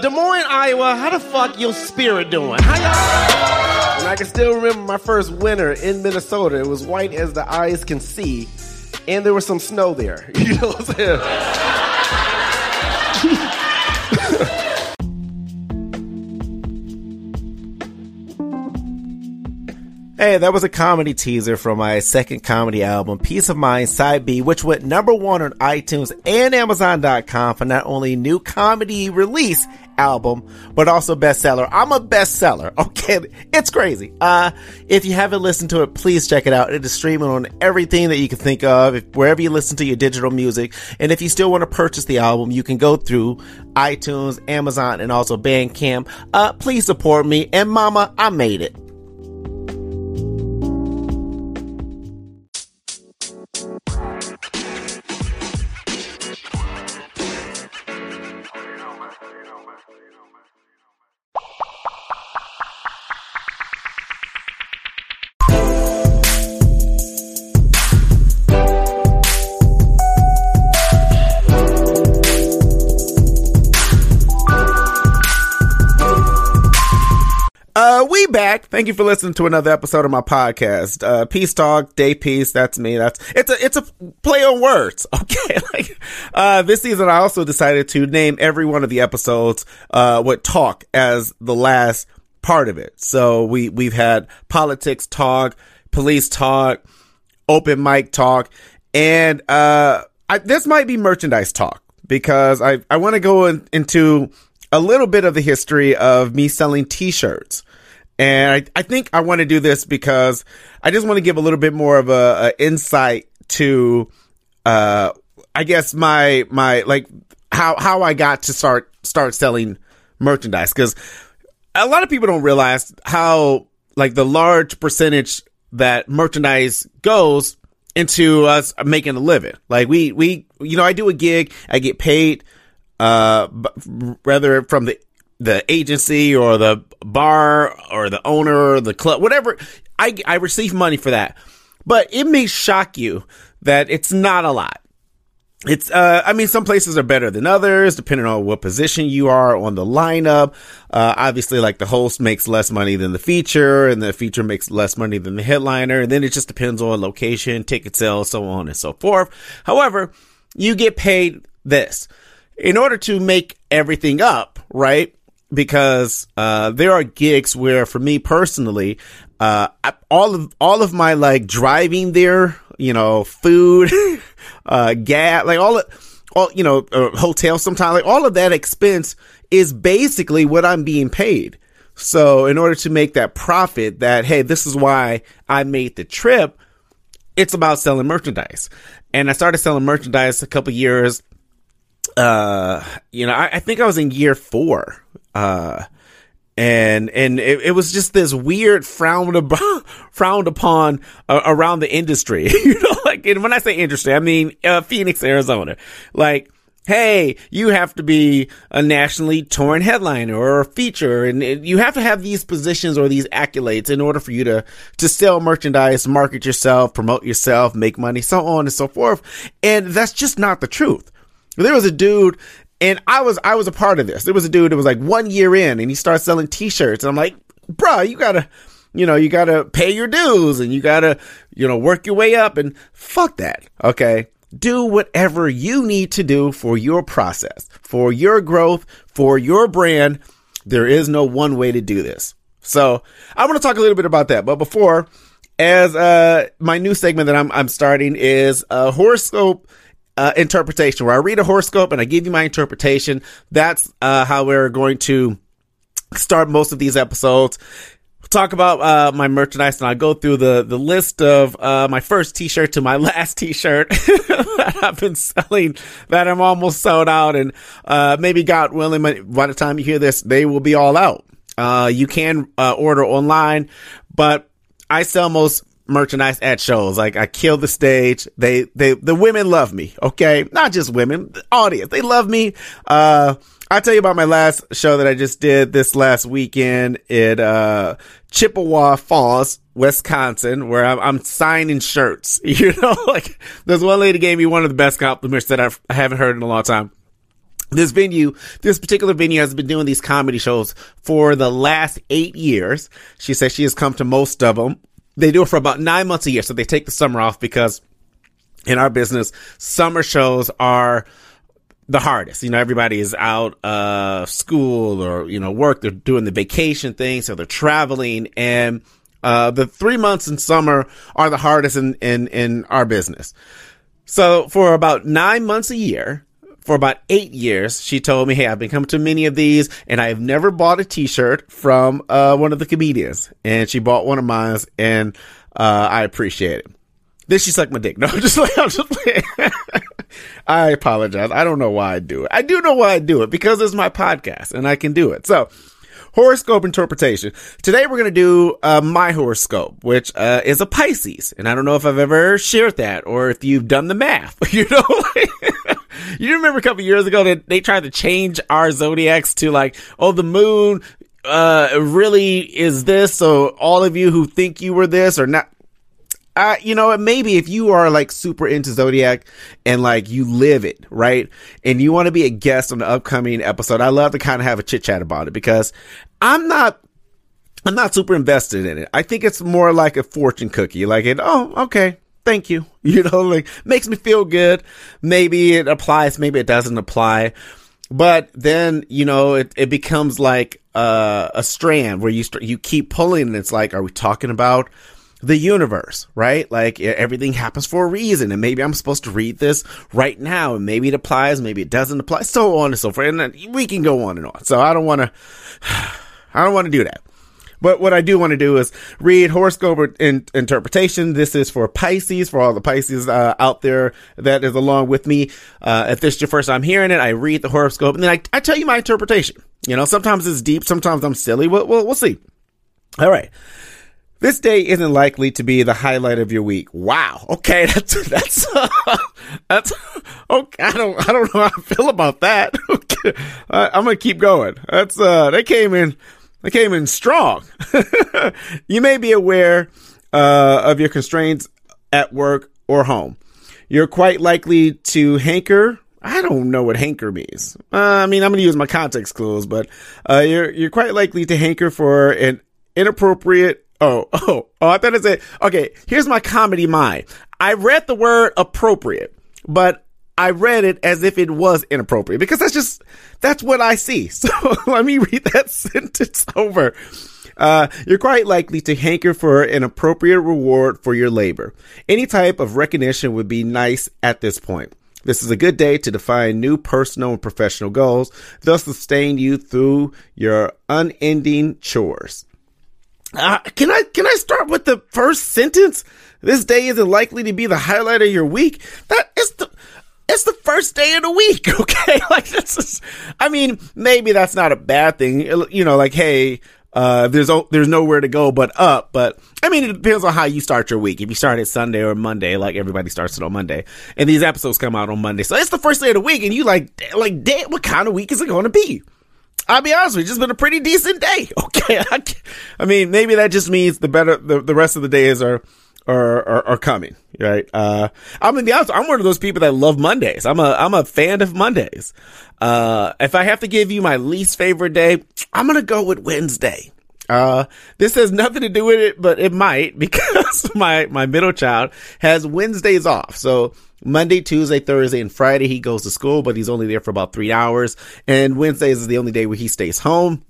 Des Moines, Iowa, how the fuck your spirit doing? How y'all? And I can still remember my first winter in Minnesota. It was white as the eyes can see, and there was some snow there. You know what I'm saying? Hey, that was a comedy teaser from my second comedy album, Peace of Mind Side B, which went number one on iTunes and Amazon.com for not only new comedy release album, but also bestseller. I'm a bestseller. Okay. It's crazy. Uh, if you haven't listened to it, please check it out. It is streaming on everything that you can think of, if, wherever you listen to your digital music. And if you still want to purchase the album, you can go through iTunes, Amazon, and also Bandcamp. Uh, please support me. And mama, I made it. Back. Thank you for listening to another episode of my podcast. Uh, Peace Talk, Day Peace. That's me. That's, it's a, it's a play on words. Okay. like, uh, this season I also decided to name every one of the episodes, uh, with talk as the last part of it. So we, we've had politics talk, police talk, open mic talk, and, uh, I, this might be merchandise talk because I, I want to go in, into a little bit of the history of me selling t-shirts. And I, I think I want to do this because I just want to give a little bit more of a, a insight to, uh, I guess my, my, like how, how I got to start, start selling merchandise. Cause a lot of people don't realize how like the large percentage that merchandise goes into us making a living. Like we, we, you know, I do a gig, I get paid, uh, rather from the the agency or the bar or the owner or the club, whatever. I I receive money for that, but it may shock you that it's not a lot. It's, uh, I mean, some places are better than others, depending on what position you are on the lineup. Uh, obviously, like the host makes less money than the feature, and the feature makes less money than the headliner. And then it just depends on location, ticket sales, so on and so forth. However, you get paid this in order to make everything up, right? Because uh, there are gigs where, for me personally, uh, all of all of my like driving there, you know, food, uh, gas, like all all you know, uh, hotel sometimes, like all of that expense is basically what I'm being paid. So, in order to make that profit, that hey, this is why I made the trip. It's about selling merchandise, and I started selling merchandise a couple years uh, you know, I, I, think I was in year four. Uh, and, and it, it was just this weird frowned upon, frowned upon uh, around the industry. you know, like, and when I say industry, I mean, uh, Phoenix, Arizona. Like, hey, you have to be a nationally torn headliner or a feature, and you have to have these positions or these accolades in order for you to to sell merchandise, market yourself, promote yourself, make money, so on and so forth. And that's just not the truth. There was a dude, and I was I was a part of this. There was a dude that was like one year in, and he started selling T-shirts, and I'm like, bro, you gotta, you know, you gotta pay your dues, and you gotta, you know, work your way up, and fuck that, okay. Do whatever you need to do for your process, for your growth, for your brand. There is no one way to do this. So I want to talk a little bit about that. But before, as uh my new segment that I'm I'm starting is a horoscope uh, interpretation where I read a horoscope and I give you my interpretation. That's uh, how we're going to start most of these episodes. talk about uh, my merchandise and I'll go through the, the list of uh, my first t-shirt to my last t-shirt that I've been selling that I'm almost sold out and uh, maybe God willing by the time you hear this they will be all out. Uh, you can order online, but I sell most merchandise at shows. Like I kill the stage. They, they, the women love me. Okay. Not just women, the audience. They love me. Uh, I'll tell you about my last show that I just did this last weekend in, uh, Chippewa Falls, Wisconsin, where I'm, I'm, signing shirts. You know, like there's one lady gave me one of the best compliments that I've, I haven't heard in a long time this venue, this particular venue has been doing these comedy shows for the last eight years. She says she has come to most of them they do it for about nine months a year. So they take the summer off because in our business, summer shows are the hardest. You know, everybody is out of school or, you know, work. They're doing the vacation thing, so they're traveling and uh the three months in summer are the hardest in in, in our business. So for about nine months a year, for about eight years, she told me, Hey, I've been coming to many of these and I have never bought a t-shirt from, uh, one of the comedians. And she bought one of mine and, uh, I appreciate it. Then she sucked my dick. No, I'm just like, I'm just like, I apologize. I don't know why I do it. I do know why I do it because it's my podcast and I can do it. So, horoscope interpretation. Today we're going to do uh, my horoscope, which uh, is a Pisces. And I don't know if I've ever shared that or if you've done the math. You know, you remember a couple years ago that they tried to change our zodiacs to like, oh, the moon uh really is this so all of you who think you were this or not uh, you know, maybe if you are like super into Zodiac and like you live it, right? And you want to be a guest on the upcoming episode, I love to kind of have a chit chat about it because I'm not, I'm not super invested in it. I think it's more like a fortune cookie. Like it, oh, okay. Thank you. You know, like makes me feel good. Maybe it applies. Maybe it doesn't apply. But then, you know, it, it becomes like, uh, a strand where you start, you keep pulling and it's like, are we talking about the universe, right? Like everything happens for a reason. And maybe I'm supposed to read this right now and maybe it applies, maybe it doesn't apply, so on and so forth. And we can go on and on. So I don't want to, I don't want to do that. But what I do want to do is read horoscope in, interpretation. This is for Pisces, for all the Pisces uh, out there that is along with me. Uh, if this is your first time hearing it, I read the horoscope and then I, I tell you my interpretation. You know, sometimes it's deep, sometimes I'm silly. We'll, we'll, we'll see. All right. This day isn't likely to be the highlight of your week. Wow. Okay, that's that's uh, that's okay. I don't I don't know how I feel about that. Okay. I'm gonna keep going. That's uh they came in they came in strong. you may be aware uh, of your constraints at work or home. You're quite likely to hanker. I don't know what hanker means. Uh, I mean, I'm going to use my context clues, but uh, you're you're quite likely to hanker for an inappropriate Oh, oh, oh, I thought it said, okay, here's my comedy mind. I read the word appropriate, but I read it as if it was inappropriate because that's just, that's what I see. So let me read that sentence over. Uh, you're quite likely to hanker for an appropriate reward for your labor. Any type of recognition would be nice at this point. This is a good day to define new personal and professional goals, thus sustain you through your unending chores. Uh, can I can I start with the first sentence? This day isn't likely to be the highlight of your week. That is the it's the first day of the week, okay? Like this is I mean, maybe that's not a bad thing. You know, like hey, uh, there's there's nowhere to go but up. But I mean, it depends on how you start your week. If you start it Sunday or Monday, like everybody starts it on Monday, and these episodes come out on Monday, so it's the first day of the week, and you like like, damn, what kind of week is it going to be? I'll be honest with you, it's just been a pretty decent day. Okay. I, I mean, maybe that just means the better, the, the rest of the days are, are, are, are coming, right? Uh, I'm gonna be honest, I'm one of those people that love Mondays. I'm a, I'm a fan of Mondays. Uh, if I have to give you my least favorite day, I'm gonna go with Wednesday. Uh, this has nothing to do with it, but it might because my, my middle child has Wednesdays off. So Monday, Tuesday, Thursday, and Friday he goes to school, but he's only there for about three hours. And Wednesdays is the only day where he stays home.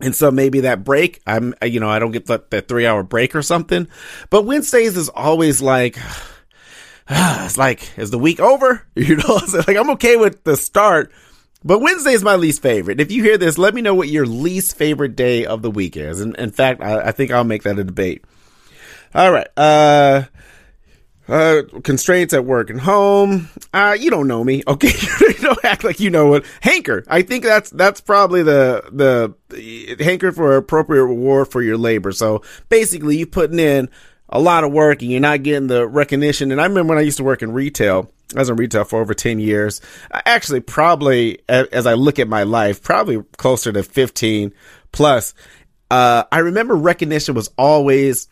And so maybe that break, I'm, you know, I don't get that, that three hour break or something. But Wednesdays is always like, it's like, is the week over? You know, like I'm okay with the start But Wednesday is my least favorite. If you hear this, let me know what your least favorite day of the week is. And in fact, I, I think I'll make that a debate. All right. Uh, uh, constraints at work and home. Uh, you don't know me. Okay. you don't act like you know what. Hanker. I think that's, that's probably the, the, the hanker for appropriate reward for your labor. So basically you're putting in a lot of work and you're not getting the recognition. And I remember when I used to work in retail, I was in retail for over 10 years. Actually, probably as I look at my life, probably closer to 15 plus. Uh, I remember recognition was always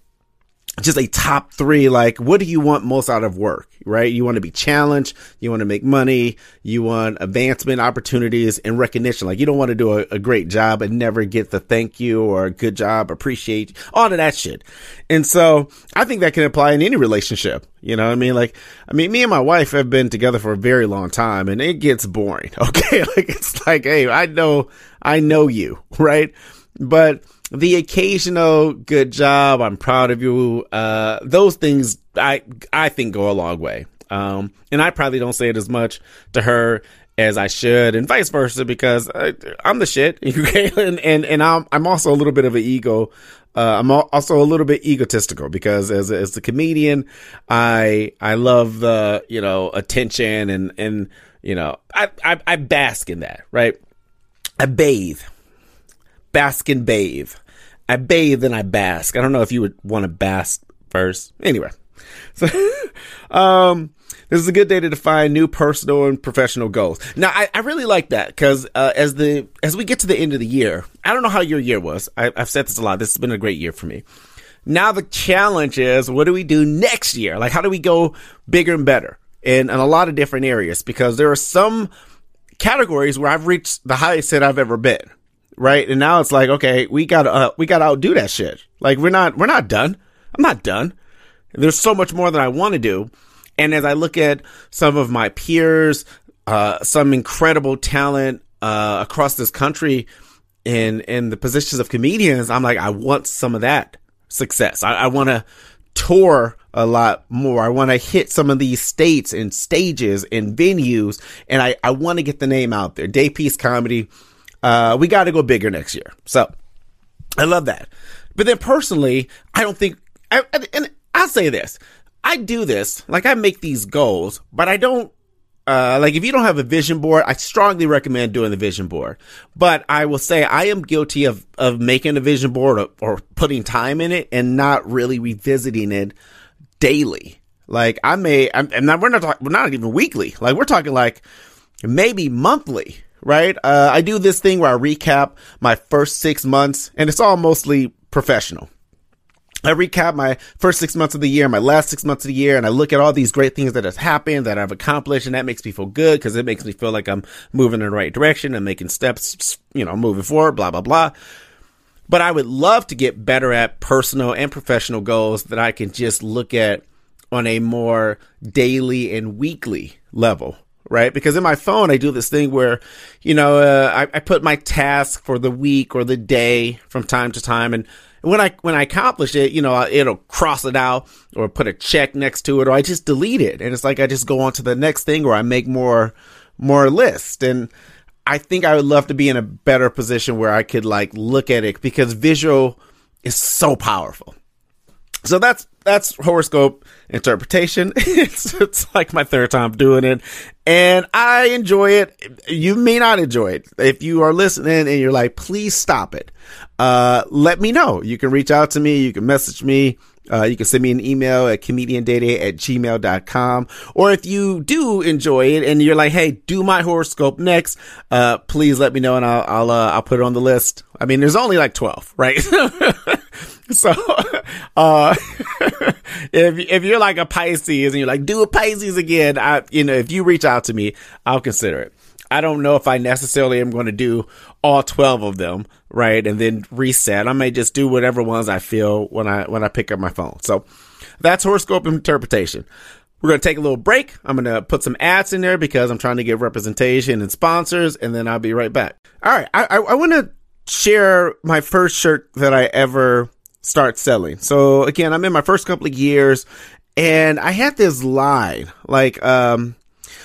just a top three. Like, what do you want most out of work, right? You want to be challenged. You want to make money. You want advancement opportunities and recognition. Like, you don't want to do a, a, great job and never get the thank you or a good job, appreciate all of that shit. And so I think that can apply in any relationship. You know what I mean? Like, I mean, me and my wife have been together for a very long time and it gets boring. Okay. like, it's like, Hey, I know, I know you, right? But, the occasional good job, I'm proud of you. Uh, those things I I think go a long way. Um, and I probably don't say it as much to her as I should, and vice versa, because I, am the shit. Okay, and and and I'm I'm also a little bit of an ego. Uh, I'm also a little bit egotistical because as as a comedian, I I love the you know attention and and you know I I, I bask in that right. I bathe bask and bathe. I bathe and I bask. I don't know if you would want to bask first. Anyway, so um, this is a good day to define new personal and professional goals. Now, I, I really like that because uh, as the as we get to the end of the year, I don't know how your year was. I, I've said this a lot. This has been a great year for me. Now the challenge is, what do we do next year? Like, how do we go bigger and better in, in a lot of different areas? Because there are some categories where I've reached the highest that I've ever been right? And now it's like, okay, we gotta, uh, we gotta outdo that shit. Like we're not, we're not done. I'm not done. There's so much more that I want to do. And as I look at some of my peers, uh, some incredible talent, uh, across this country in, in the positions of comedians, I'm like, I want some of that success. I, I want to tour a lot more. I want to hit some of these states and stages and venues, and I, I want to get the name out there. Day Peace Comedy uh, we got to go bigger next year. So I love that. But then personally, I don't think, I, and I'll say this. I do this, like I make these goals, but I don't, uh, like if you don't have a vision board, I strongly recommend doing the vision board. But I will say I am guilty of, of making a vision board or, or putting time in it and not really revisiting it daily. Like I may, I'm, and we're not talking, we're not even weekly. Like we're talking like maybe monthly right? Uh, I do this thing where I recap my first six months and it's all mostly professional. I recap my first six months of the year, my last six months of the year, and I look at all these great things that have happened, that I've accomplished, and that makes me feel good because it makes me feel like I'm moving in the right direction and making steps, you know, moving forward, blah, blah, blah. But I would love to get better at personal and professional goals that I can just look at on a more daily and weekly level right? Because in my phone, I do this thing where, you know, uh, I, I, put my task for the week or the day from time to time. And when I, when I accomplish it, you know, it'll cross it out or put a check next to it, or I just delete it. And it's like, I just go on to the next thing or I make more, more list. And I think I would love to be in a better position where I could like look at it because visual is so powerful. So that's that's horoscope interpretation. it's it's like my third time doing it, and I enjoy it. You may not enjoy it. If you are listening and you're like, please stop it. Uh, let me know. You can reach out to me. You can message me. Uh, you can send me an email at comediandayday at gmail.com. Or if you do enjoy it and you're like, hey, do my horoscope next, uh, please let me know and I'll, I'll, uh, I'll put it on the list. I mean, there's only like 12, right? So, uh, if, if you're like a Pisces and you're like, do a Pisces again, I, you know, if you reach out to me, I'll consider it. I don't know if I necessarily am going to do all 12 of them, right? And then reset. I may just do whatever ones I feel when I, when I pick up my phone. So that's horoscope interpretation. We're going to take a little break. I'm going to put some ads in there because I'm trying to get representation and sponsors, and then I'll be right back. All right. I, I, I want to share my first shirt that I ever start selling. So again, I'm in my first couple of years and I had this line like, um,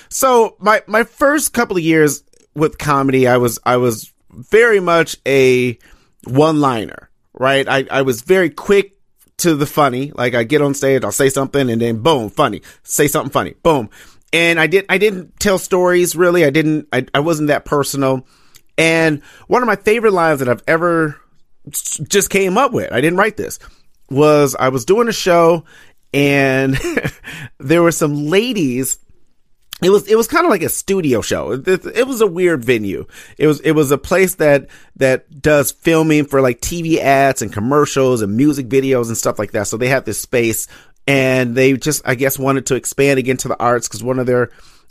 so my, my first couple of years, with comedy, I was I was very much a one liner, right? I, I was very quick to the funny. Like I get on stage, I'll say something and then boom, funny. Say something funny. Boom. And I did I didn't tell stories really. I didn't I, I wasn't that personal. And one of my favorite lines that I've ever just came up with, I didn't write this, was I was doing a show and there were some ladies it was it was kind of like a studio show. It, it, was a weird venue. It was it was a place that that does filming for like TV ads and commercials and music videos and stuff like that. So they had this space and they just I guess wanted to expand again to the arts because one of their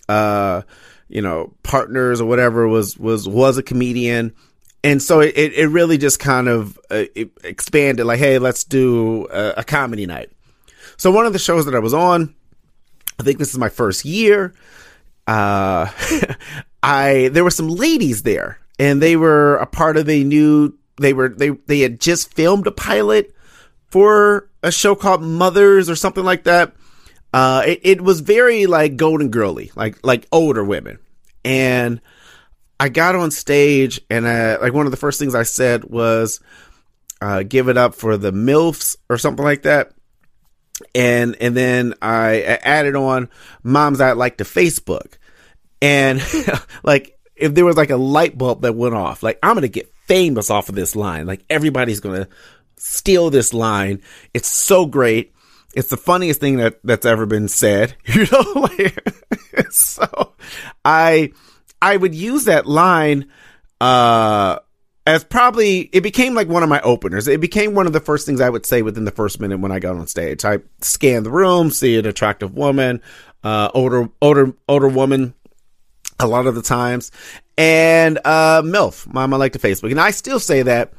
uh you know partners or whatever was was was a comedian. And so it, it really just kind of uh, expanded like, hey, let's do a, a comedy night. So one of the shows that I was on, I think this is my first year. Uh, I there were some ladies there, and they were a part of a new. They were they they had just filmed a pilot for a show called Mothers or something like that. Uh, it, it was very like golden girly, like like older women, and I got on stage and I, like one of the first things I said was, uh, "Give it up for the milfs" or something like that and and then I added on moms I like to Facebook, and like if there was like a light bulb that went off, like I'm gonna get famous off of this line, like everybody's gonna steal this line. It's so great. It's the funniest thing that that's ever been said, you know. like, so I I would use that line uh as probably it became like one of my openers. It became one of the first things I would say within the first minute when I got on stage. I scan the room, see an attractive woman, uh, older, older, older woman, a lot of the times, and uh, MILF, Mama like to Facebook, and I still say that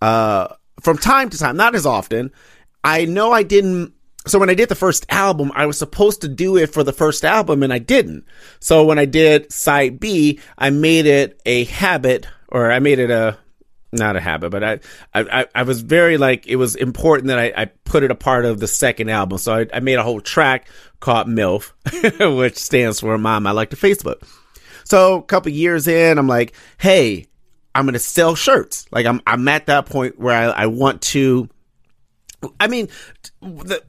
uh, from time to time, not as often. I know I didn't. So when I did the first album, I was supposed to do it for the first album, and I didn't. So when I did side B, I made it a habit, or I made it a not a habit, but I, I, I was very like, it was important that I, I put it a part of the second album. So I, I made a whole track called MILF, which stands for Mom, I Like to Facebook. So a couple years in, I'm like, hey, I'm going to sell shirts. Like I'm, I'm at that point where I, I want to, I mean,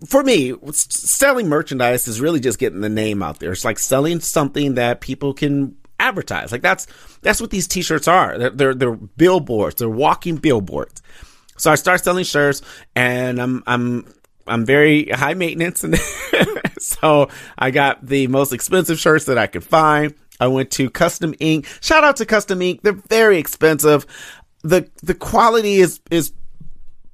for me, selling merchandise is really just getting the name out there. It's like selling something that people can advertise. Like that's that's what these t-shirts are. They're, they're they're, billboards. They're walking billboards. So I start selling shirts, and I'm I'm I'm very high maintenance, and so I got the most expensive shirts that I could find. I went to Custom Ink. Shout out to Custom Ink. They're very expensive. the The quality is is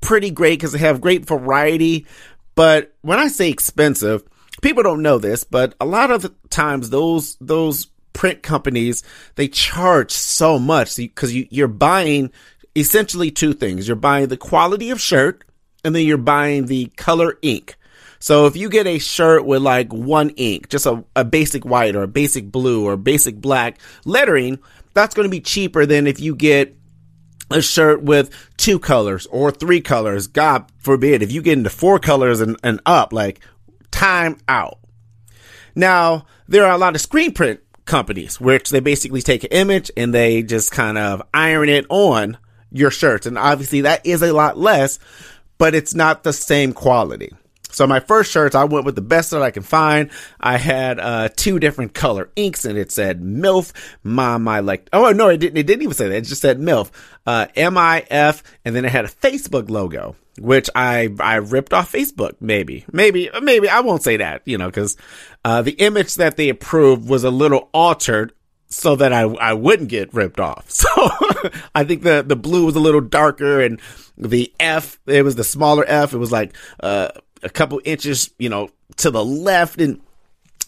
pretty great because they have great variety. But when I say expensive, people don't know this, but a lot of times those those print companies, they charge so much because you, you're buying essentially two things. You're buying the quality of shirt and then you're buying the color ink. So if you get a shirt with like one ink, just a, a basic white or a basic blue or basic black lettering, that's going to be cheaper than if you get a shirt with two colors or three colors. God forbid, if you get into four colors and, and up, like time out. Now, there are a lot of screen print companies, which they basically take an image and they just kind of iron it on your shirts. And obviously that is a lot less, but it's not the same quality. So my first shirts, I went with the best that I can find. I had uh, two different color inks, and it said MILF. Mom, I like. Oh no, it didn't. It didn't even say that. It just said MILF. Uh, M I F, and then it had a Facebook logo which I I ripped off Facebook. Maybe, maybe, maybe I won't say that, you know, because uh, the image that they approved was a little altered so that I I wouldn't get ripped off. So I think the the blue was a little darker, and the F it was the smaller F. It was like uh, a couple inches, you know, to the left. And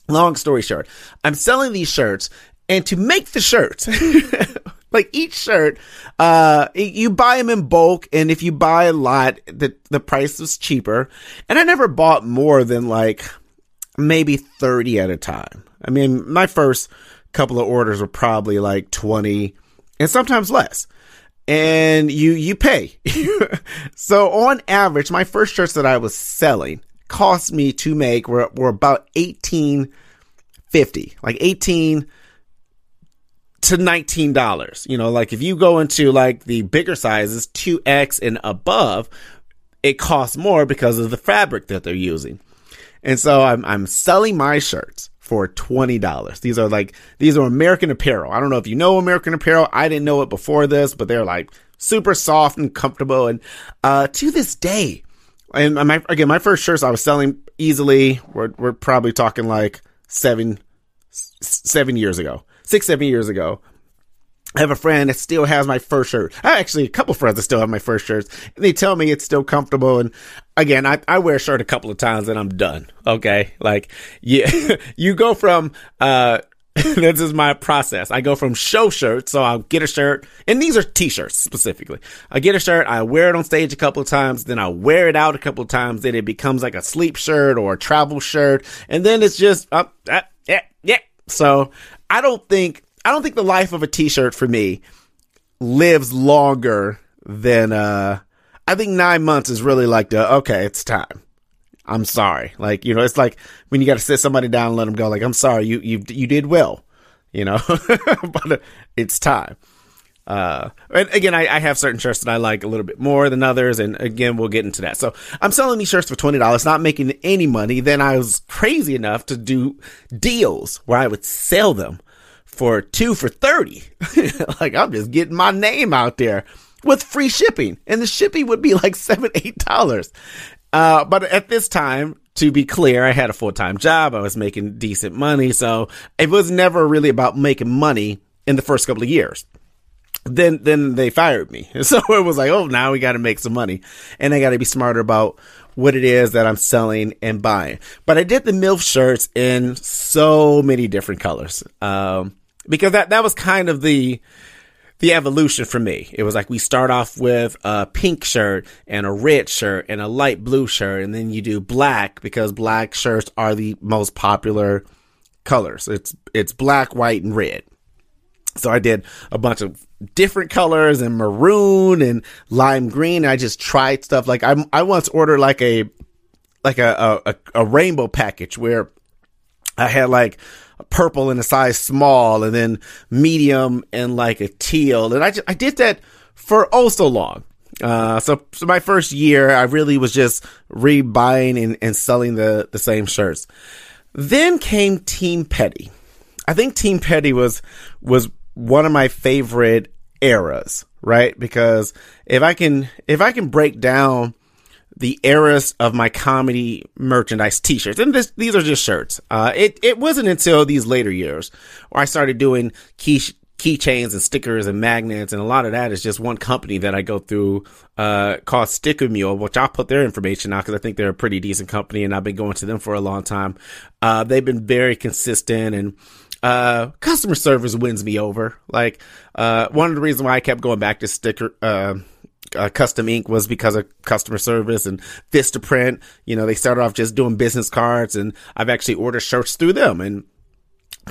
long story short, I'm selling these shirts, and to make the shirts. like each shirt, uh, you buy them in bulk, and if you buy a lot, the the price was cheaper. And I never bought more than like maybe thirty at a time. I mean, my first couple of orders were probably like twenty, and sometimes less. And you you pay. so on average, my first shirts that I was selling cost me to make were were about eighteen fifty, like eighteen to $19. You know, like if you go into like the bigger sizes, 2X and above, it costs more because of the fabric that they're using. And so I'm, I'm selling my shirts for $20. These are like, these are American Apparel. I don't know if you know American Apparel. I didn't know it before this, but they're like super soft and comfortable. And, uh, to this day, and my, again, my first shirts I was selling easily. We're, we're probably talking like seven, seven years ago, six, seven years ago. I have a friend that still has my first shirt. I actually a couple friends that still have my first shirts, and they tell me it's still comfortable. And again, I, I wear a shirt a couple of times and I'm done. Okay, like yeah, you go from uh. this is my process. I go from show shirts, so I'll get a shirt, and these are t-shirts specifically. I get a shirt, I wear it on stage a couple of times, then I wear it out a couple of times, then it becomes like a sleep shirt or a travel shirt, and then it's just uh, uh, yeah, yeah. So I don't think I don't think the life of a t-shirt for me lives longer than uh I think 9 months is really like the okay, it's time. I'm sorry. Like, you know, it's like when you got to sit somebody down and let them go like, "I'm sorry, you you you did well." You know, but uh, it's time. Uh, and again, I, I, have certain shirts that I like a little bit more than others, and again, we'll get into that. So I'm selling these shirts for twenty dollars, not making any money. Then I was crazy enough to do deals where I would sell them for two for 30. like I'm just getting my name out there with free shipping and the shipping would be like seven, eight dollars. Uh, but at this time, to be clear, I had a full-time job. I was making decent money. So it was never really about making money in the first couple of years. Then, then they fired me. So it was like, oh, now we got to make some money and I got to be smarter about what it is that I'm selling and buying. But I did the MILF shirts in so many different colors. Um, because that that was kind of the the evolution for me. It was like we start off with a pink shirt and a red shirt and a light blue shirt, and then you do black because black shirts are the most popular colors. It's it's black, white, and red. So I did a bunch of different colors and maroon and lime green. I just tried stuff like I I once ordered like a like a a, a rainbow package where I had like purple in a size small and then medium and like a teal. And I, just, I did that for oh so long. Uh, so, so my first year, I really was just rebuying and, and selling the, the same shirts. Then came Team Petty. I think Team Petty was, was one of my favorite eras, right? Because if I can, if I can break down the eras of my comedy merchandise t-shirts. And this, these are just shirts. Uh, it, it wasn't until these later years where I started doing key, keychains and stickers and magnets. And a lot of that is just one company that I go through, uh, called Sticker Mule, which I'll put their information out because I think they're a pretty decent company and I've been going to them for a long time. Uh, they've been very consistent and, uh, customer service wins me over. Like, uh, one of the reasons why I kept going back to sticker, uh, uh, custom ink was because of customer service and Vistaprint. You know, they started off just doing business cards and I've actually ordered shirts through them and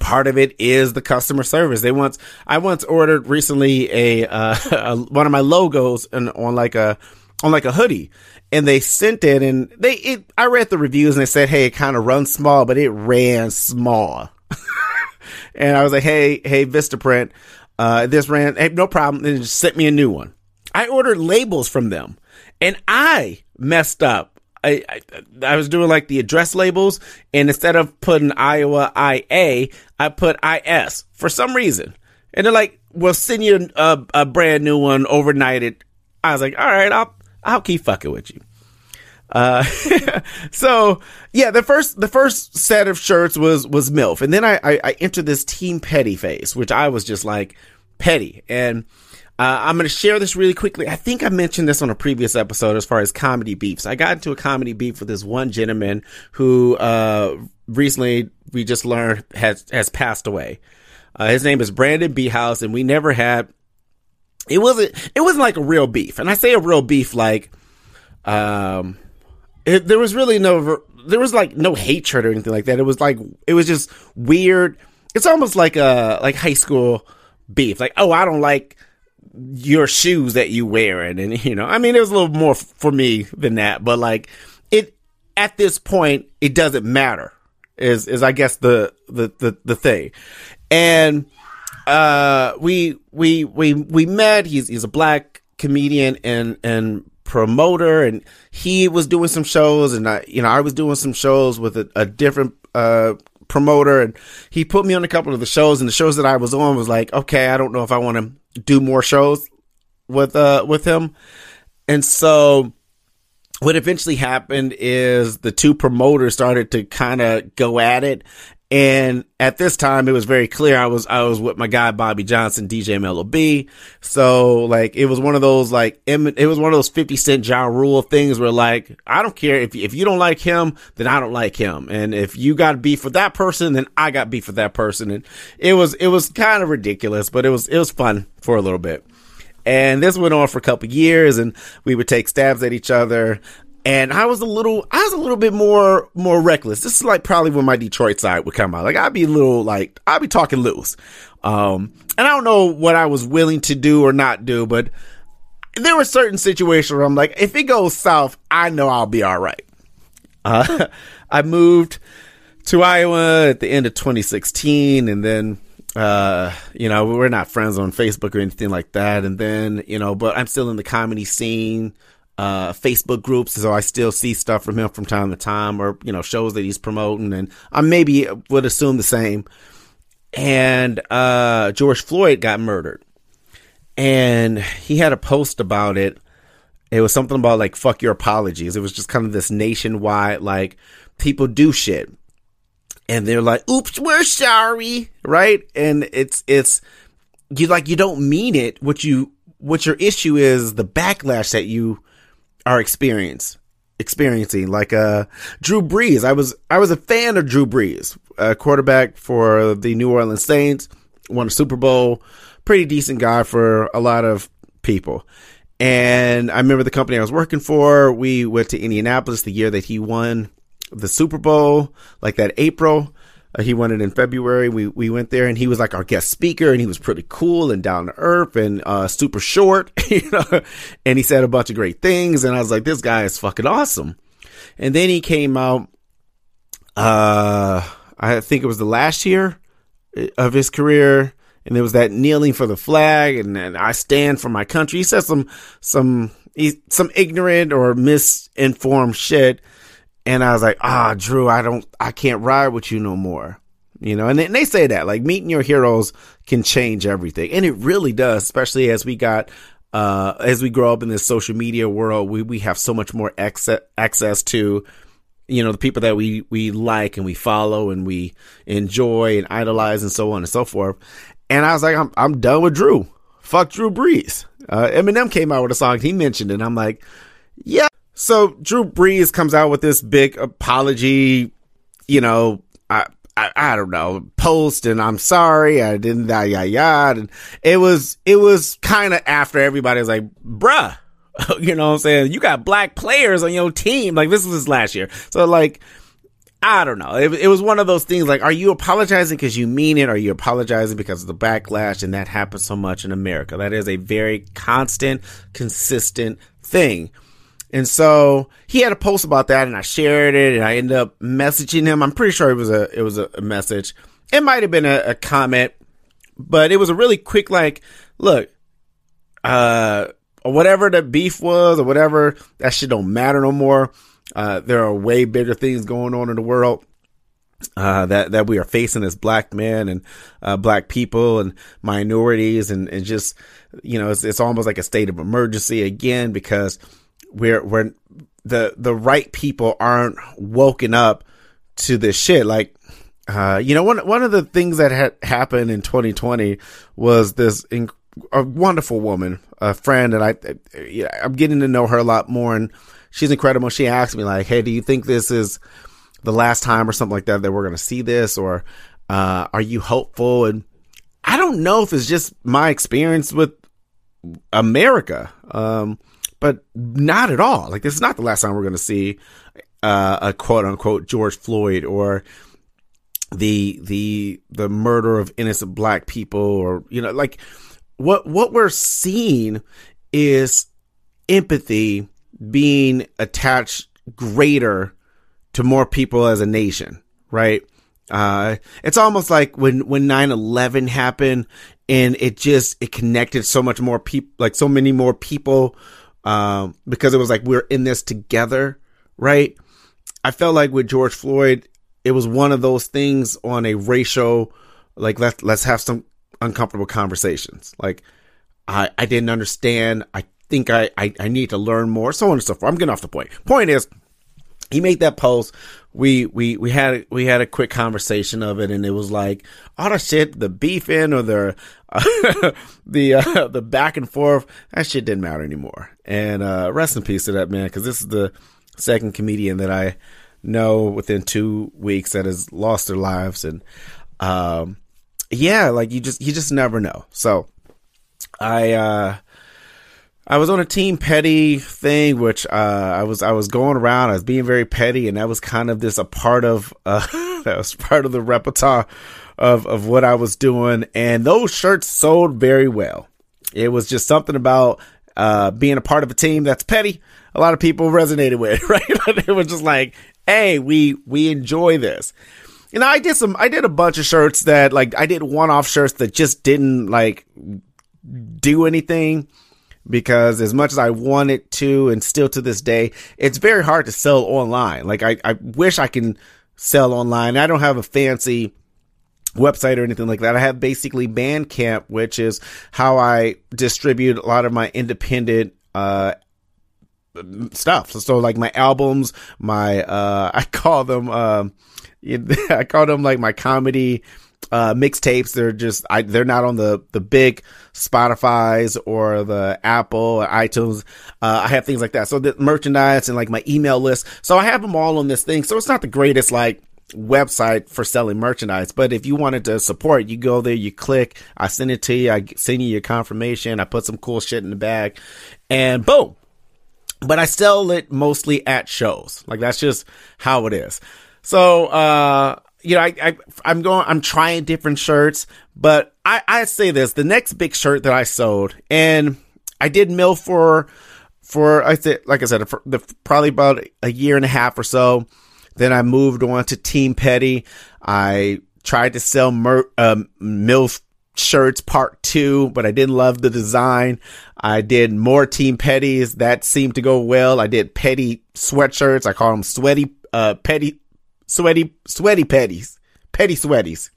part of it is the customer service. They once, I once ordered recently a, uh, a one of my logos and on like a, on like a hoodie and they sent it and they, it, I read the reviews and they said, Hey, it kind of runs small, but it ran small. and I was like, Hey, Hey, Vistaprint, uh, this ran, Hey, no problem. And just sent me a new one. I ordered labels from them and I messed up. I, I, I, was doing like the address labels and instead of putting Iowa IA, I put IS for some reason. And they're like, we'll send you a, a brand new one overnighted. I was like, all right, I'll, I'll keep fucking with you. Uh, so yeah, the first, the first set of shirts was, was MILF. And then I, I, I entered this Team Petty phase, which I was just like petty. And, uh, I'm going to share this really quickly. I think I mentioned this on a previous episode as far as comedy beefs. I got into a comedy beef with this one gentleman who, uh, recently we just learned has, has passed away. Uh, his name is Brandon B. House and we never had, it wasn't, it wasn't like a real beef. And I say a real beef like, um, it, there was really no, there was like no hatred or anything like that. It was like, it was just weird. It's almost like a, like high school beef. Like, oh, I don't like, your shoes that you wear and, you know, I mean, it was a little more for me than that, but like it, at this point, it doesn't matter is, is I guess the, the, the, the thing. And uh, we we we we met. He's he's a black comedian and and promoter, and he was doing some shows, and I you know I was doing some shows with a, a different uh promoter, and he put me on a couple of the shows, and the shows that I was on was like, okay, I don't know if I want to do more shows with uh with him, and so what eventually happened is the two promoters started to kind of go at it and at this time, it was very clear I was I was with my guy Bobby Johnson, DJ Mellow B. So like it was one of those like it was one of those Fifty Cent Ja Rule things where like I don't care if if you don't like him, then I don't like him, and if you got beef with that person, then I got beef with that person, and it was it was kind of ridiculous, but it was it was fun for a little bit. And this went on for a couple years, and we would take stabs at each other and I was a little, I was a little bit more, more reckless. This is like probably when my Detroit side would come out. Like I'd be a little like, I'd be talking loose. Um, and I don't know what I was willing to do or not do, but there were certain situations where I'm like, if it goes south, I know I'll be all right. Uh, I moved to Iowa at the end of 2016 and then, uh, you know, we're not friends on Facebook or anything like that. And then, you know, but I'm still in the comedy scene uh, Facebook groups, so I still see stuff from him from time to time, or you know shows that he's promoting, and I maybe would assume the same. And uh, George Floyd got murdered, and he had a post about it. It was something about like "fuck your apologies." It was just kind of this nationwide like people do shit, and they're like, "Oops, we're sorry," right? And it's it's you like you don't mean it. What you what your issue is the backlash that you are experience experiencing like uh Drew Brees. I was I was a fan of Drew Brees, a quarterback for the New Orleans Saints, won a Super Bowl, pretty decent guy for a lot of people. And I remember the company I was working for, we went to Indianapolis the year that he won the Super Bowl, like that April. Uh, he won it in February. We we went there, and he was like our guest speaker, and he was pretty cool and down to earth and uh, super short, you know. And he said a bunch of great things, and I was like, this guy is fucking awesome. And then he came out. Uh, I think it was the last year uh, of his career, and there was that kneeling for the flag, and, and I stand for my country. He said some some some ignorant or misinformed shit and I was like, ah, Drew, I don't, I can't ride with you no more. You know, and they, and they say that like meeting your heroes can change everything. And it really does, especially as we got, uh, as we grow up in this social media world, we, we have so much more access, access to, you know, the people that we, we like and we follow and we enjoy and idolize and so on and so forth. And I was like, I'm, I'm done with Drew. Fuck Drew Brees. Uh, Eminem came out with a song. He mentioned it. I'm like, yeah, so Drew Brees comes out with this big apology, you know, I, I, I don't know, post and I'm sorry, I didn't, yada, yada, yada. And it was, it was kind of after everybody was like, bruh, you know what I'm saying? You got black players on your team. Like this was last year. So like, I don't know. It, it was one of those things like, are you apologizing because you mean it? Are you apologizing because of the backlash? And that happens so much in America. That is a very constant, consistent thing. And so he had a post about that and I shared it and I ended up messaging him. I'm pretty sure it was a, it was a, message. It might have been a, a, comment, but it was a really quick, like, look, uh, whatever the beef was or whatever, that shit don't matter no more. Uh, there are way bigger things going on in the world. Uh, that, that we are facing as black men and, uh, black people and minorities and, and just, you know, it's, it's almost like a state of emergency again because, where where the the right people aren't woken up to this shit. Like, uh, you know, one one of the things that had happened in 2020 was this inc- a wonderful woman, a friend, and I, I'm getting to know her a lot more, and she's incredible. She asked me like, "Hey, do you think this is the last time or something like that that we're gonna see this, or uh, are you hopeful?" And I don't know if it's just my experience with America. Um, but not at all. Like this is not the last time we're going to see uh, a quote unquote George Floyd or the the the murder of innocent black people or you know like what what we're seeing is empathy being attached greater to more people as a nation, right? Uh, it's almost like when, when 9-11 happened and it just it connected so much more people, like so many more people, um, because it was like we're in this together, right? I felt like with George Floyd, it was one of those things on a racial, like let's let's have some uncomfortable conversations. Like I I didn't understand. I think I, I I need to learn more, so on and so forth. I'm getting off the point. Point is, he made that post. We we we had we had a quick conversation of it, and it was like all the shit, the beefing or the uh, the uh, the back and forth. That shit didn't matter anymore. And uh, rest in peace to that man, because this is the second comedian that I know within two weeks that has lost their lives, and um, yeah, like you just you just never know. So I uh I was on a team petty thing, which uh, I was I was going around. I was being very petty, and that was kind of this a part of uh, that was part of the repertoire of of what I was doing. And those shirts sold very well. It was just something about uh, being a part of a team that's petty. A lot of people resonated with, right? it was just like, hey, we we enjoy this. Know, I did some, I did a bunch of shirts that like I did one off shirts that just didn't like do anything because as much as I wanted to, and still to this day, it's very hard to sell online. Like I, I wish I can sell online. I don't have a fancy website or anything like that. I have basically Bandcamp, which is how I distribute a lot of my independent, uh, stuff. So, so like my albums, my, uh, I call them, um, I call them like my comedy, uh, mixtapes. They're just, I, they're not on the, the big Spotify's or the Apple or iTunes. Uh, I have things like that. So the merchandise and like my email list. So I have them all on this thing. So it's not the greatest like website for selling merchandise. But if you wanted to support, you go there, you click, I send it to you, I send you your confirmation, I put some cool shit in the bag, and boom. But I sell it mostly at shows. Like that's just how it is. So, uh, you know, I, I, am going, I'm trying different shirts, but I, I say this, the next big shirt that I sold and I did MILF for, for, I said, like I said, for the, probably about a year and a half or so. Then I moved on to Team Petty. I tried to sell mer- um, MILF shirts part two, but I didn't love the design. I did more Team Petties. That seemed to go well. I did petty sweatshirts. I call them sweaty, uh, petty sweaty, sweaty petties, petty sweaties.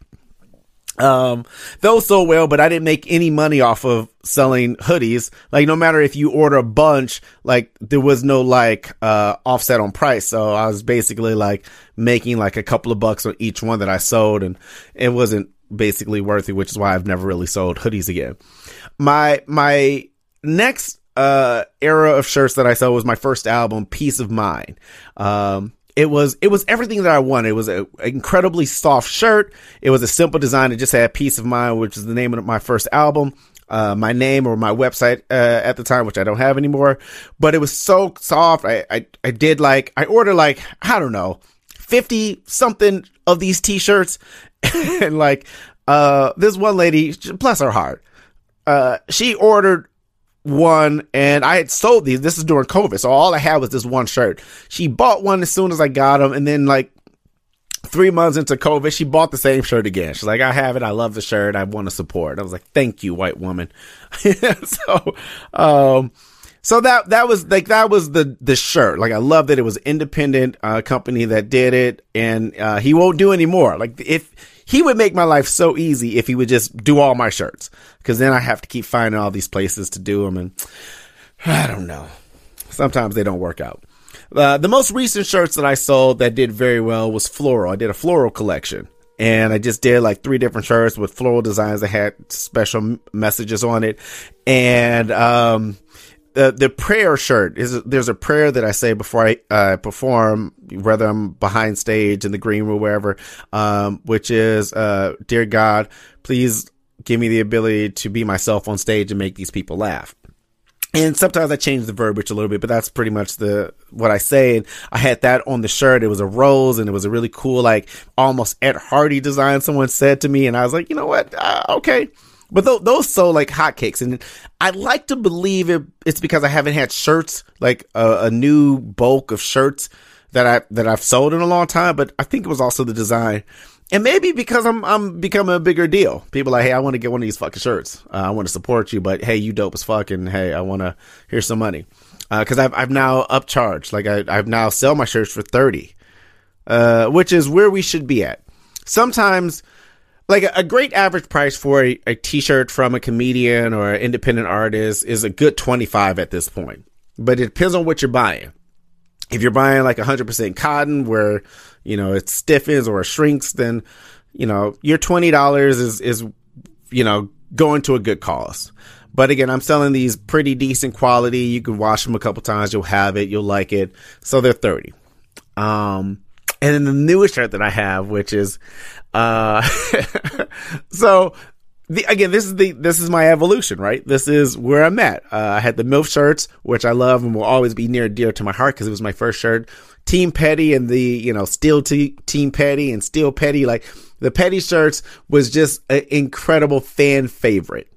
Um, those sold well, but I didn't make any money off of selling hoodies. Like, no matter if you order a bunch, like, there was no, like, uh, offset on price. So I was basically, like, making, like, a couple of bucks on each one that I sold, and it wasn't basically worthy, which is why I've never really sold hoodies again. My, my next, uh, era of shirts that I sold was my first album, Peace of Mind. Um, it was it was everything that I wanted. It was an incredibly soft shirt. It was a simple design. It just had peace of mind, which is the name of my first album. Uh, my name or my website uh, at the time, which I don't have anymore. But it was so soft. I, I I did like I ordered like I don't know fifty something of these t-shirts, and like uh this one lady, bless her heart, uh she ordered one and I had sold these. This is during COVID. So all I had was this one shirt. She bought one as soon as I got them. And then like three months into COVID, she bought the same shirt again. She's like, I have it. I love the shirt. I want to support. I was like, thank you, white woman. so, um, so that, that was like, that was the, the shirt. Like, I love that it was independent, uh, company that did it and, uh, he won't do anymore. Like, if, he would make my life so easy if he would just do all my shirts. Cause then I have to keep finding all these places to do them. And I don't know. Sometimes they don't work out. Uh, the most recent shirts that I sold that did very well was floral. I did a floral collection and I just did like three different shirts with floral designs that had special messages on it. And, um, the the prayer shirt is there's a prayer that I say before I uh, perform, whether I'm behind stage in the green room, wherever, um, which is, uh, dear God, please give me the ability to be myself on stage and make these people laugh. And sometimes I change the verbiage a little bit, but that's pretty much the what I say. And I had that on the shirt. It was a rose, and it was a really cool, like almost Ed Hardy design. Someone said to me, and I was like, you know what? Uh, okay. But th- those sold like hotcakes, and I like to believe it. It's because I haven't had shirts like a, a, new bulk of shirts that I that I've sold in a long time. But I think it was also the design. and maybe because I'm I'm becoming a bigger deal. People like, hey, I want to get one of these fucking shirts. Uh, I want to support you, but hey, you dope as fuck, and hey, I want to here's some money because uh, I've I've now upcharged. Like I I've now sell my shirts for thirty, uh, which is where we should be at. Sometimes, like a, great average price for a a t-shirt from a comedian or an independent artist is a good twenty five at this point. But it depends on what you're buying. If you're buying like 100% cotton where, you know, it stiffens or shrinks, then, you know, your $20 is, is, you know, going to a good cause. But again, I'm selling these pretty decent quality. You can wash them a couple times. You'll have it. You'll like it. So they're 30. Um, and then the newest shirt that I have, which is, uh, so the, again, this is the this is my evolution, right? This is where I'm at. Uh, I had the MILF shirts, which I love and will always be near and dear to my heart because it was my first shirt. Team Petty and the you know Steel t- Team Petty and Steel Petty, like the Petty shirts was just an incredible fan favorite.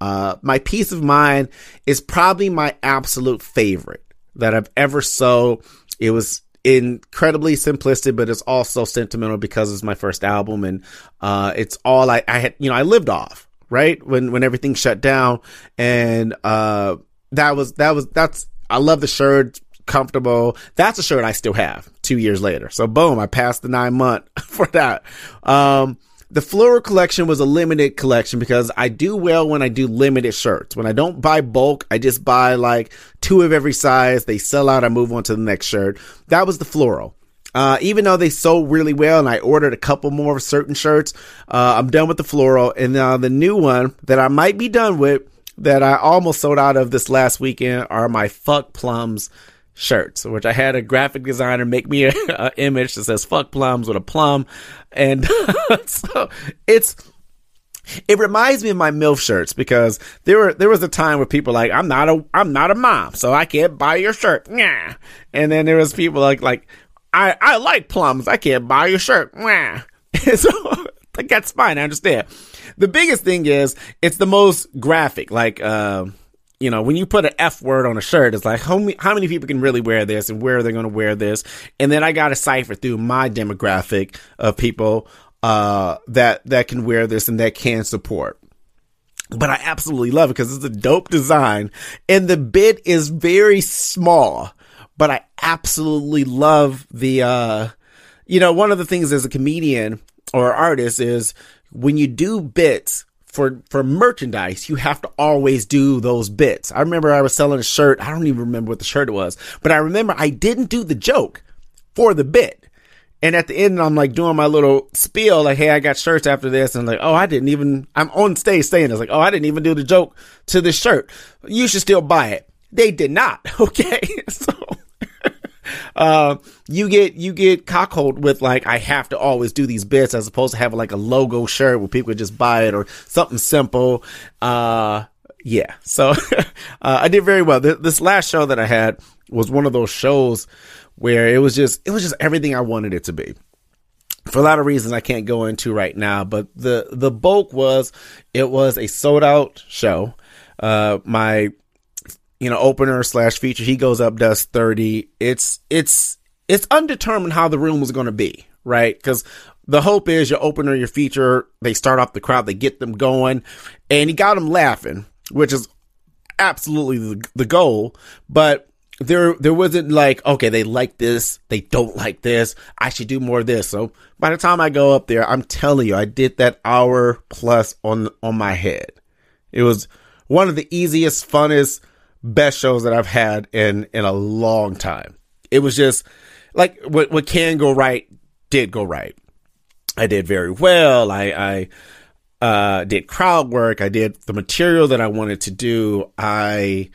Uh, my peace of mind is probably my absolute favorite that I've ever sold. It was incredibly simplistic, but it's also sentimental because it's my first album and uh, it's all I, I had. You know, I lived off right when when everything shut down, and uh, that was that was that's I love the shirt, comfortable. That's a shirt I still have two years later. So boom, I passed the nine month for that. Um, the floral collection was a limited collection because I do well when I do limited shirts. When I don't buy bulk, I just buy like two of every size. They sell out. I move on to the next shirt. That was the floral. Uh, even though they sold really well and I ordered a couple more of certain shirts, uh, I'm done with the floral. And now the new one that I might be done with that I almost sold out of this last weekend are my fuck plums shirts, which I had a graphic designer make me an image that says fuck plums with a plum. And so it's, it reminds me of my MILF shirts because there were, there was a time where people like, I'm not a, I'm not a mom, so I can't buy your shirt. Yeah. And then there was people like, like, I, I like plums. I can't buy your shirt. Yeah. so like, that's fine. I understand. The biggest thing is it's the most graphic. Like, uh, you know, when you put an F word on a shirt, it's like, how many, how many people can really wear this and where are they going to wear this? And then I got to cipher through my demographic of people, uh, that, that can wear this and that can support. But I absolutely love it because it's a dope design and the bit is very small, but I absolutely love the, uh, you know, one of the things as a comedian or artist is when you do bits, for for merchandise, you have to always do those bits. I remember I was selling a shirt. I don't even remember what the shirt was, but I remember I didn't do the joke for the bit. And at the end, I'm like doing my little spiel, like, "Hey, I got shirts after this," and I'm like, "Oh, I didn't even." I'm on stage saying this, like, "Oh, I didn't even do the joke to this shirt. You should still buy it." They did not. Okay, so uh, you get you get cockhold with like I have to always do these bits as opposed to having like a logo shirt where people just buy it or something simple. Uh, yeah, so uh, I did very well. This last show that I had was one of those shows where it was just it was just everything I wanted it to be for a lot of reasons I can't go into right now, but the the bulk was it was a sold out show. Uh, my you know, opener slash feature. He goes up, does 30. It's, it's, it's undetermined how the room was going to be, right? Cause the hope is your opener, your feature, they start off the crowd, they get them going and he got them laughing, which is absolutely the, the goal. But there, there wasn't like, okay, they like this. They don't like this. I should do more of this. So by the time I go up there, I'm telling you, I did that hour plus on, on my head. It was one of the easiest, funnest, best shows that I've had in in a long time. It was just like what what can go right did go right. I did very well. I I uh, did crowd work. I did the material that I wanted to do. I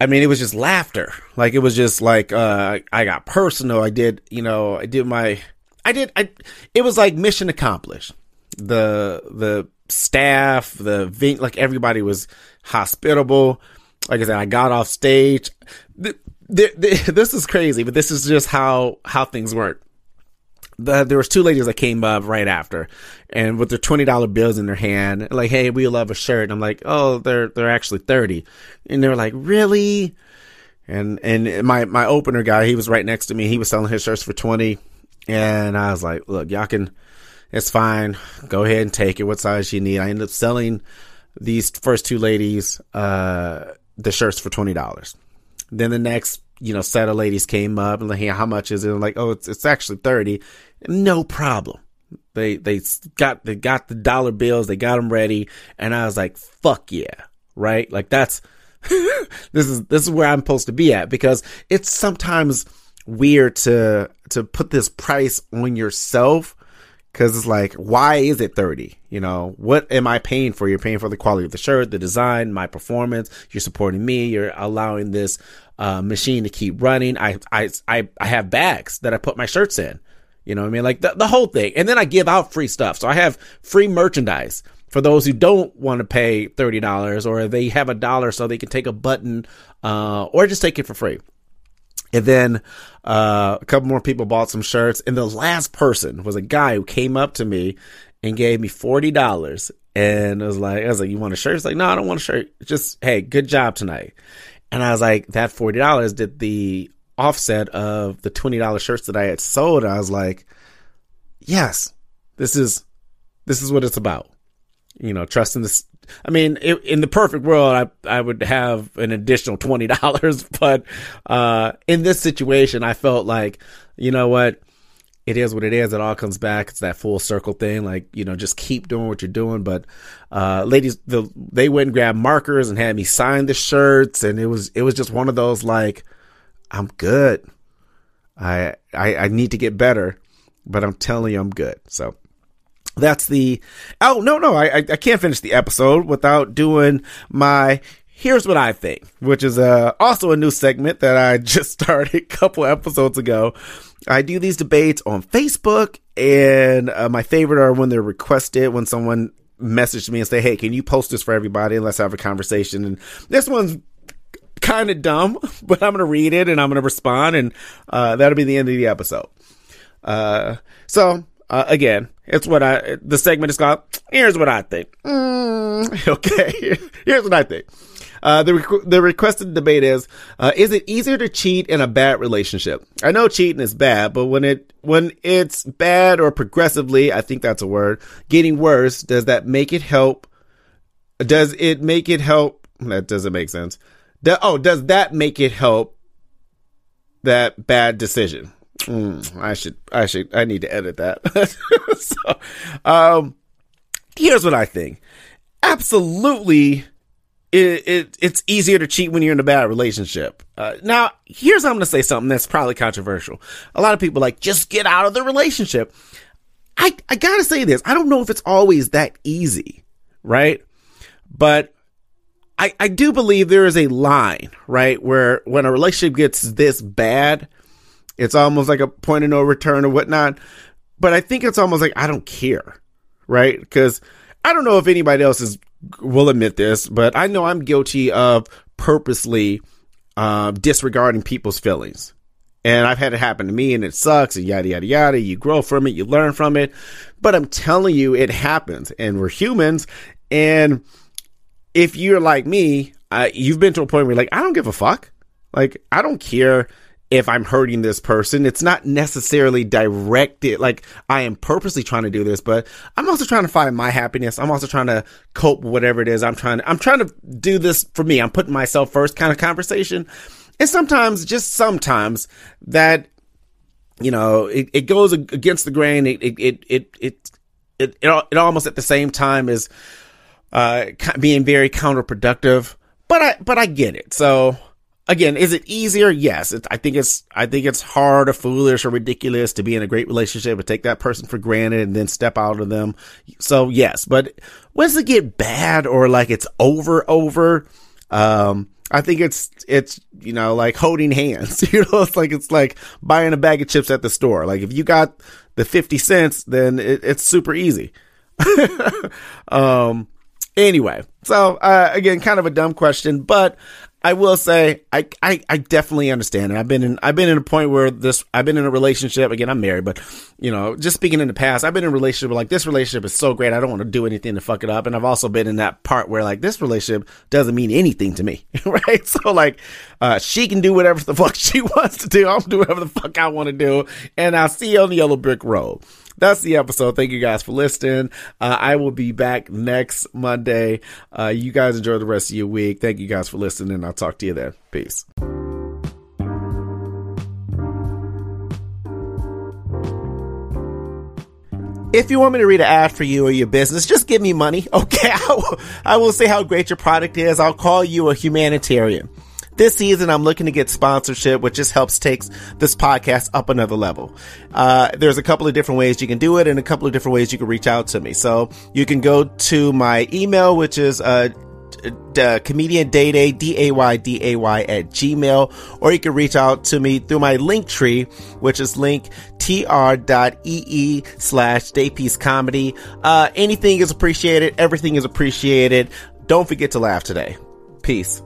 I mean, it was just laughter. Like it was just like uh, I got personal. I did, you know, I did my, I did. I. It was like mission accomplished. The the staff, the like everybody was hospitable like I said, I got off stage. This is crazy, but this is just how how things work. The, there was two ladies that came up right after, and with their twenty dollar bills in their hand, like, "Hey, we love a shirt." And I'm like, "Oh, they're they're actually 30 and they're like, "Really?" And and my my opener guy, he was right next to me. He was selling his shirts for twenty, and I was like, "Look, y'all can." It's fine. Go ahead and take it. What size you need? I ended up selling these first two ladies, uh, the shirts for $20. Then the next, you know, set of ladies came up and like, hey, how much is it? I'm like, oh, it's, it's actually 30. No problem. They, they got, they got the dollar bills. They got them ready. And I was like, fuck yeah. Right. Like that's, this is, this is where I'm supposed to be at because it's sometimes weird to, to put this price on yourself Cause it's like, why is it 30? You know, what am I paying for? You're paying for the quality of the shirt, the design, my performance. You're supporting me. You're allowing this, uh, machine to keep running. I, I, I, I have bags that I put my shirts in. You know what I mean? Like the, the whole thing. And then I give out free stuff. So I have free merchandise for those who don't want to pay $30 or they have a dollar so they can take a button, uh, or just take it for free. And then uh, a couple more people bought some shirts. And the last person was a guy who came up to me and gave me forty dollars. And I was like, I was like, you want a shirt? He's like, no, I don't want a shirt. Just hey, good job tonight. And I was like, that forty dollars did the offset of the twenty dollars shirts that I had sold. I was like, yes, this is this is what it's about. You know, trusting this I mean, it, in the perfect world, I I would have an additional twenty dollars, but uh, in this situation, I felt like, you know what, it is what it is. It all comes back. It's that full circle thing. Like you know, just keep doing what you're doing. But uh, ladies, the they went and grabbed markers and had me sign the shirts, and it was it was just one of those like, I'm good. I I, I need to get better, but I'm telling you, I'm good. So that's the oh no no I I can't finish the episode without doing my here's what I think, which is uh, also a new segment that I just started a couple episodes ago. I do these debates on Facebook, and uh, my favorite are when they're requested when someone messaged me and say, "Hey, can you post this for everybody and let's have a conversation?" And this one's kind of dumb, but I'm gonna read it and I'm gonna respond, and uh, that'll be the end of the episode. Uh, so uh, again, it's what I, the segment is called, here's what I think. Mm, okay. here's what I think. Uh, the, the requested debate is, uh, is it easier to cheat in a bad relationship? I know cheating is bad, but when it, when it's bad or progressively, I think that's a word, getting worse, does that make it help? Does it make it help? That doesn't make sense. Do, oh, does that make it help that bad decision? Mm, I should, I should, I need to edit that. so, um, here's what I think. Absolutely, it, it, it's easier to cheat when you're in a bad relationship. Uh, now, here's I'm going to say something that's probably controversial. A lot of people like just get out of the relationship. I, I gotta say this. I don't know if it's always that easy, right? But I, I do believe there is a line, right? Where when a relationship gets this bad, it's almost like a point of no return or whatnot. But I think it's almost like I don't care, right? Because I don't know if anybody else is will admit this, but I know I'm guilty of purposely uh, disregarding people's feelings. And I've had it happen to me and it sucks and yada, yada, yada. You grow from it, you learn from it. But I'm telling you, it happens and we're humans. And if you're like me, uh, you've been to a point where like, I don't give a fuck. Like, I don't care if I'm hurting this person. It's not necessarily directed, like I am purposely trying to do this, but I'm also trying to find my happiness. I'm also trying to cope with whatever it is. I'm trying to, I'm trying to do this for me. I'm putting myself first kind of conversation. And sometimes, just sometimes that, you know, it, it goes against the grain. It, it, it, it, it, it, it, it almost at the same time is, uh, being very counterproductive. But I, but I get it. So, again, is it easier? Yes. It, I think it's, I think it's hard or foolish or ridiculous to be in a great relationship and take that person for granted and then step out of them. So yes, but once it get bad or like it's over, over, um, I think it's, it's, you know, like holding hands, you know, it's like, it's like buying a bag of chips at the store. Like if you got the 50 cents, then it, it's super easy. um, anyway, so, uh, again, kind of a dumb question, but I will say I, I, I definitely understand. And I've been in I've been in a point where this I've been in a relationship again. I'm married, but you know, just speaking in the past, I've been in a relationship like this relationship is so great. I don't want to do anything to fuck it up. And I've also been in that part where like this relationship doesn't mean anything to me, right? So like, uh, she can do whatever the fuck she wants to do. I'll do whatever the fuck I want to do, and I'll see you on the yellow brick road. That's the episode. Thank you guys for listening. Uh, I will be back next Monday. Uh, you guys enjoy the rest of your week. Thank you guys for listening. I'll talk to you then. Peace. If you want me to read an ad for you or your business, just give me money. Okay. I will, I will say how great your product is. I'll call you a humanitarian. This season, I'm looking to get sponsorship, which just helps takes this podcast up another level. Uh, there's a couple of different ways you can do it and a couple of different ways you can reach out to me. So you can go to my email, which is, uh, uh, comedian day day d a y d a y at gmail, or you can reach out to me through my link tree, which is link tr.ee slash daypeace comedy. Uh, anything is appreciated. Everything is appreciated. Don't forget to laugh today. Peace.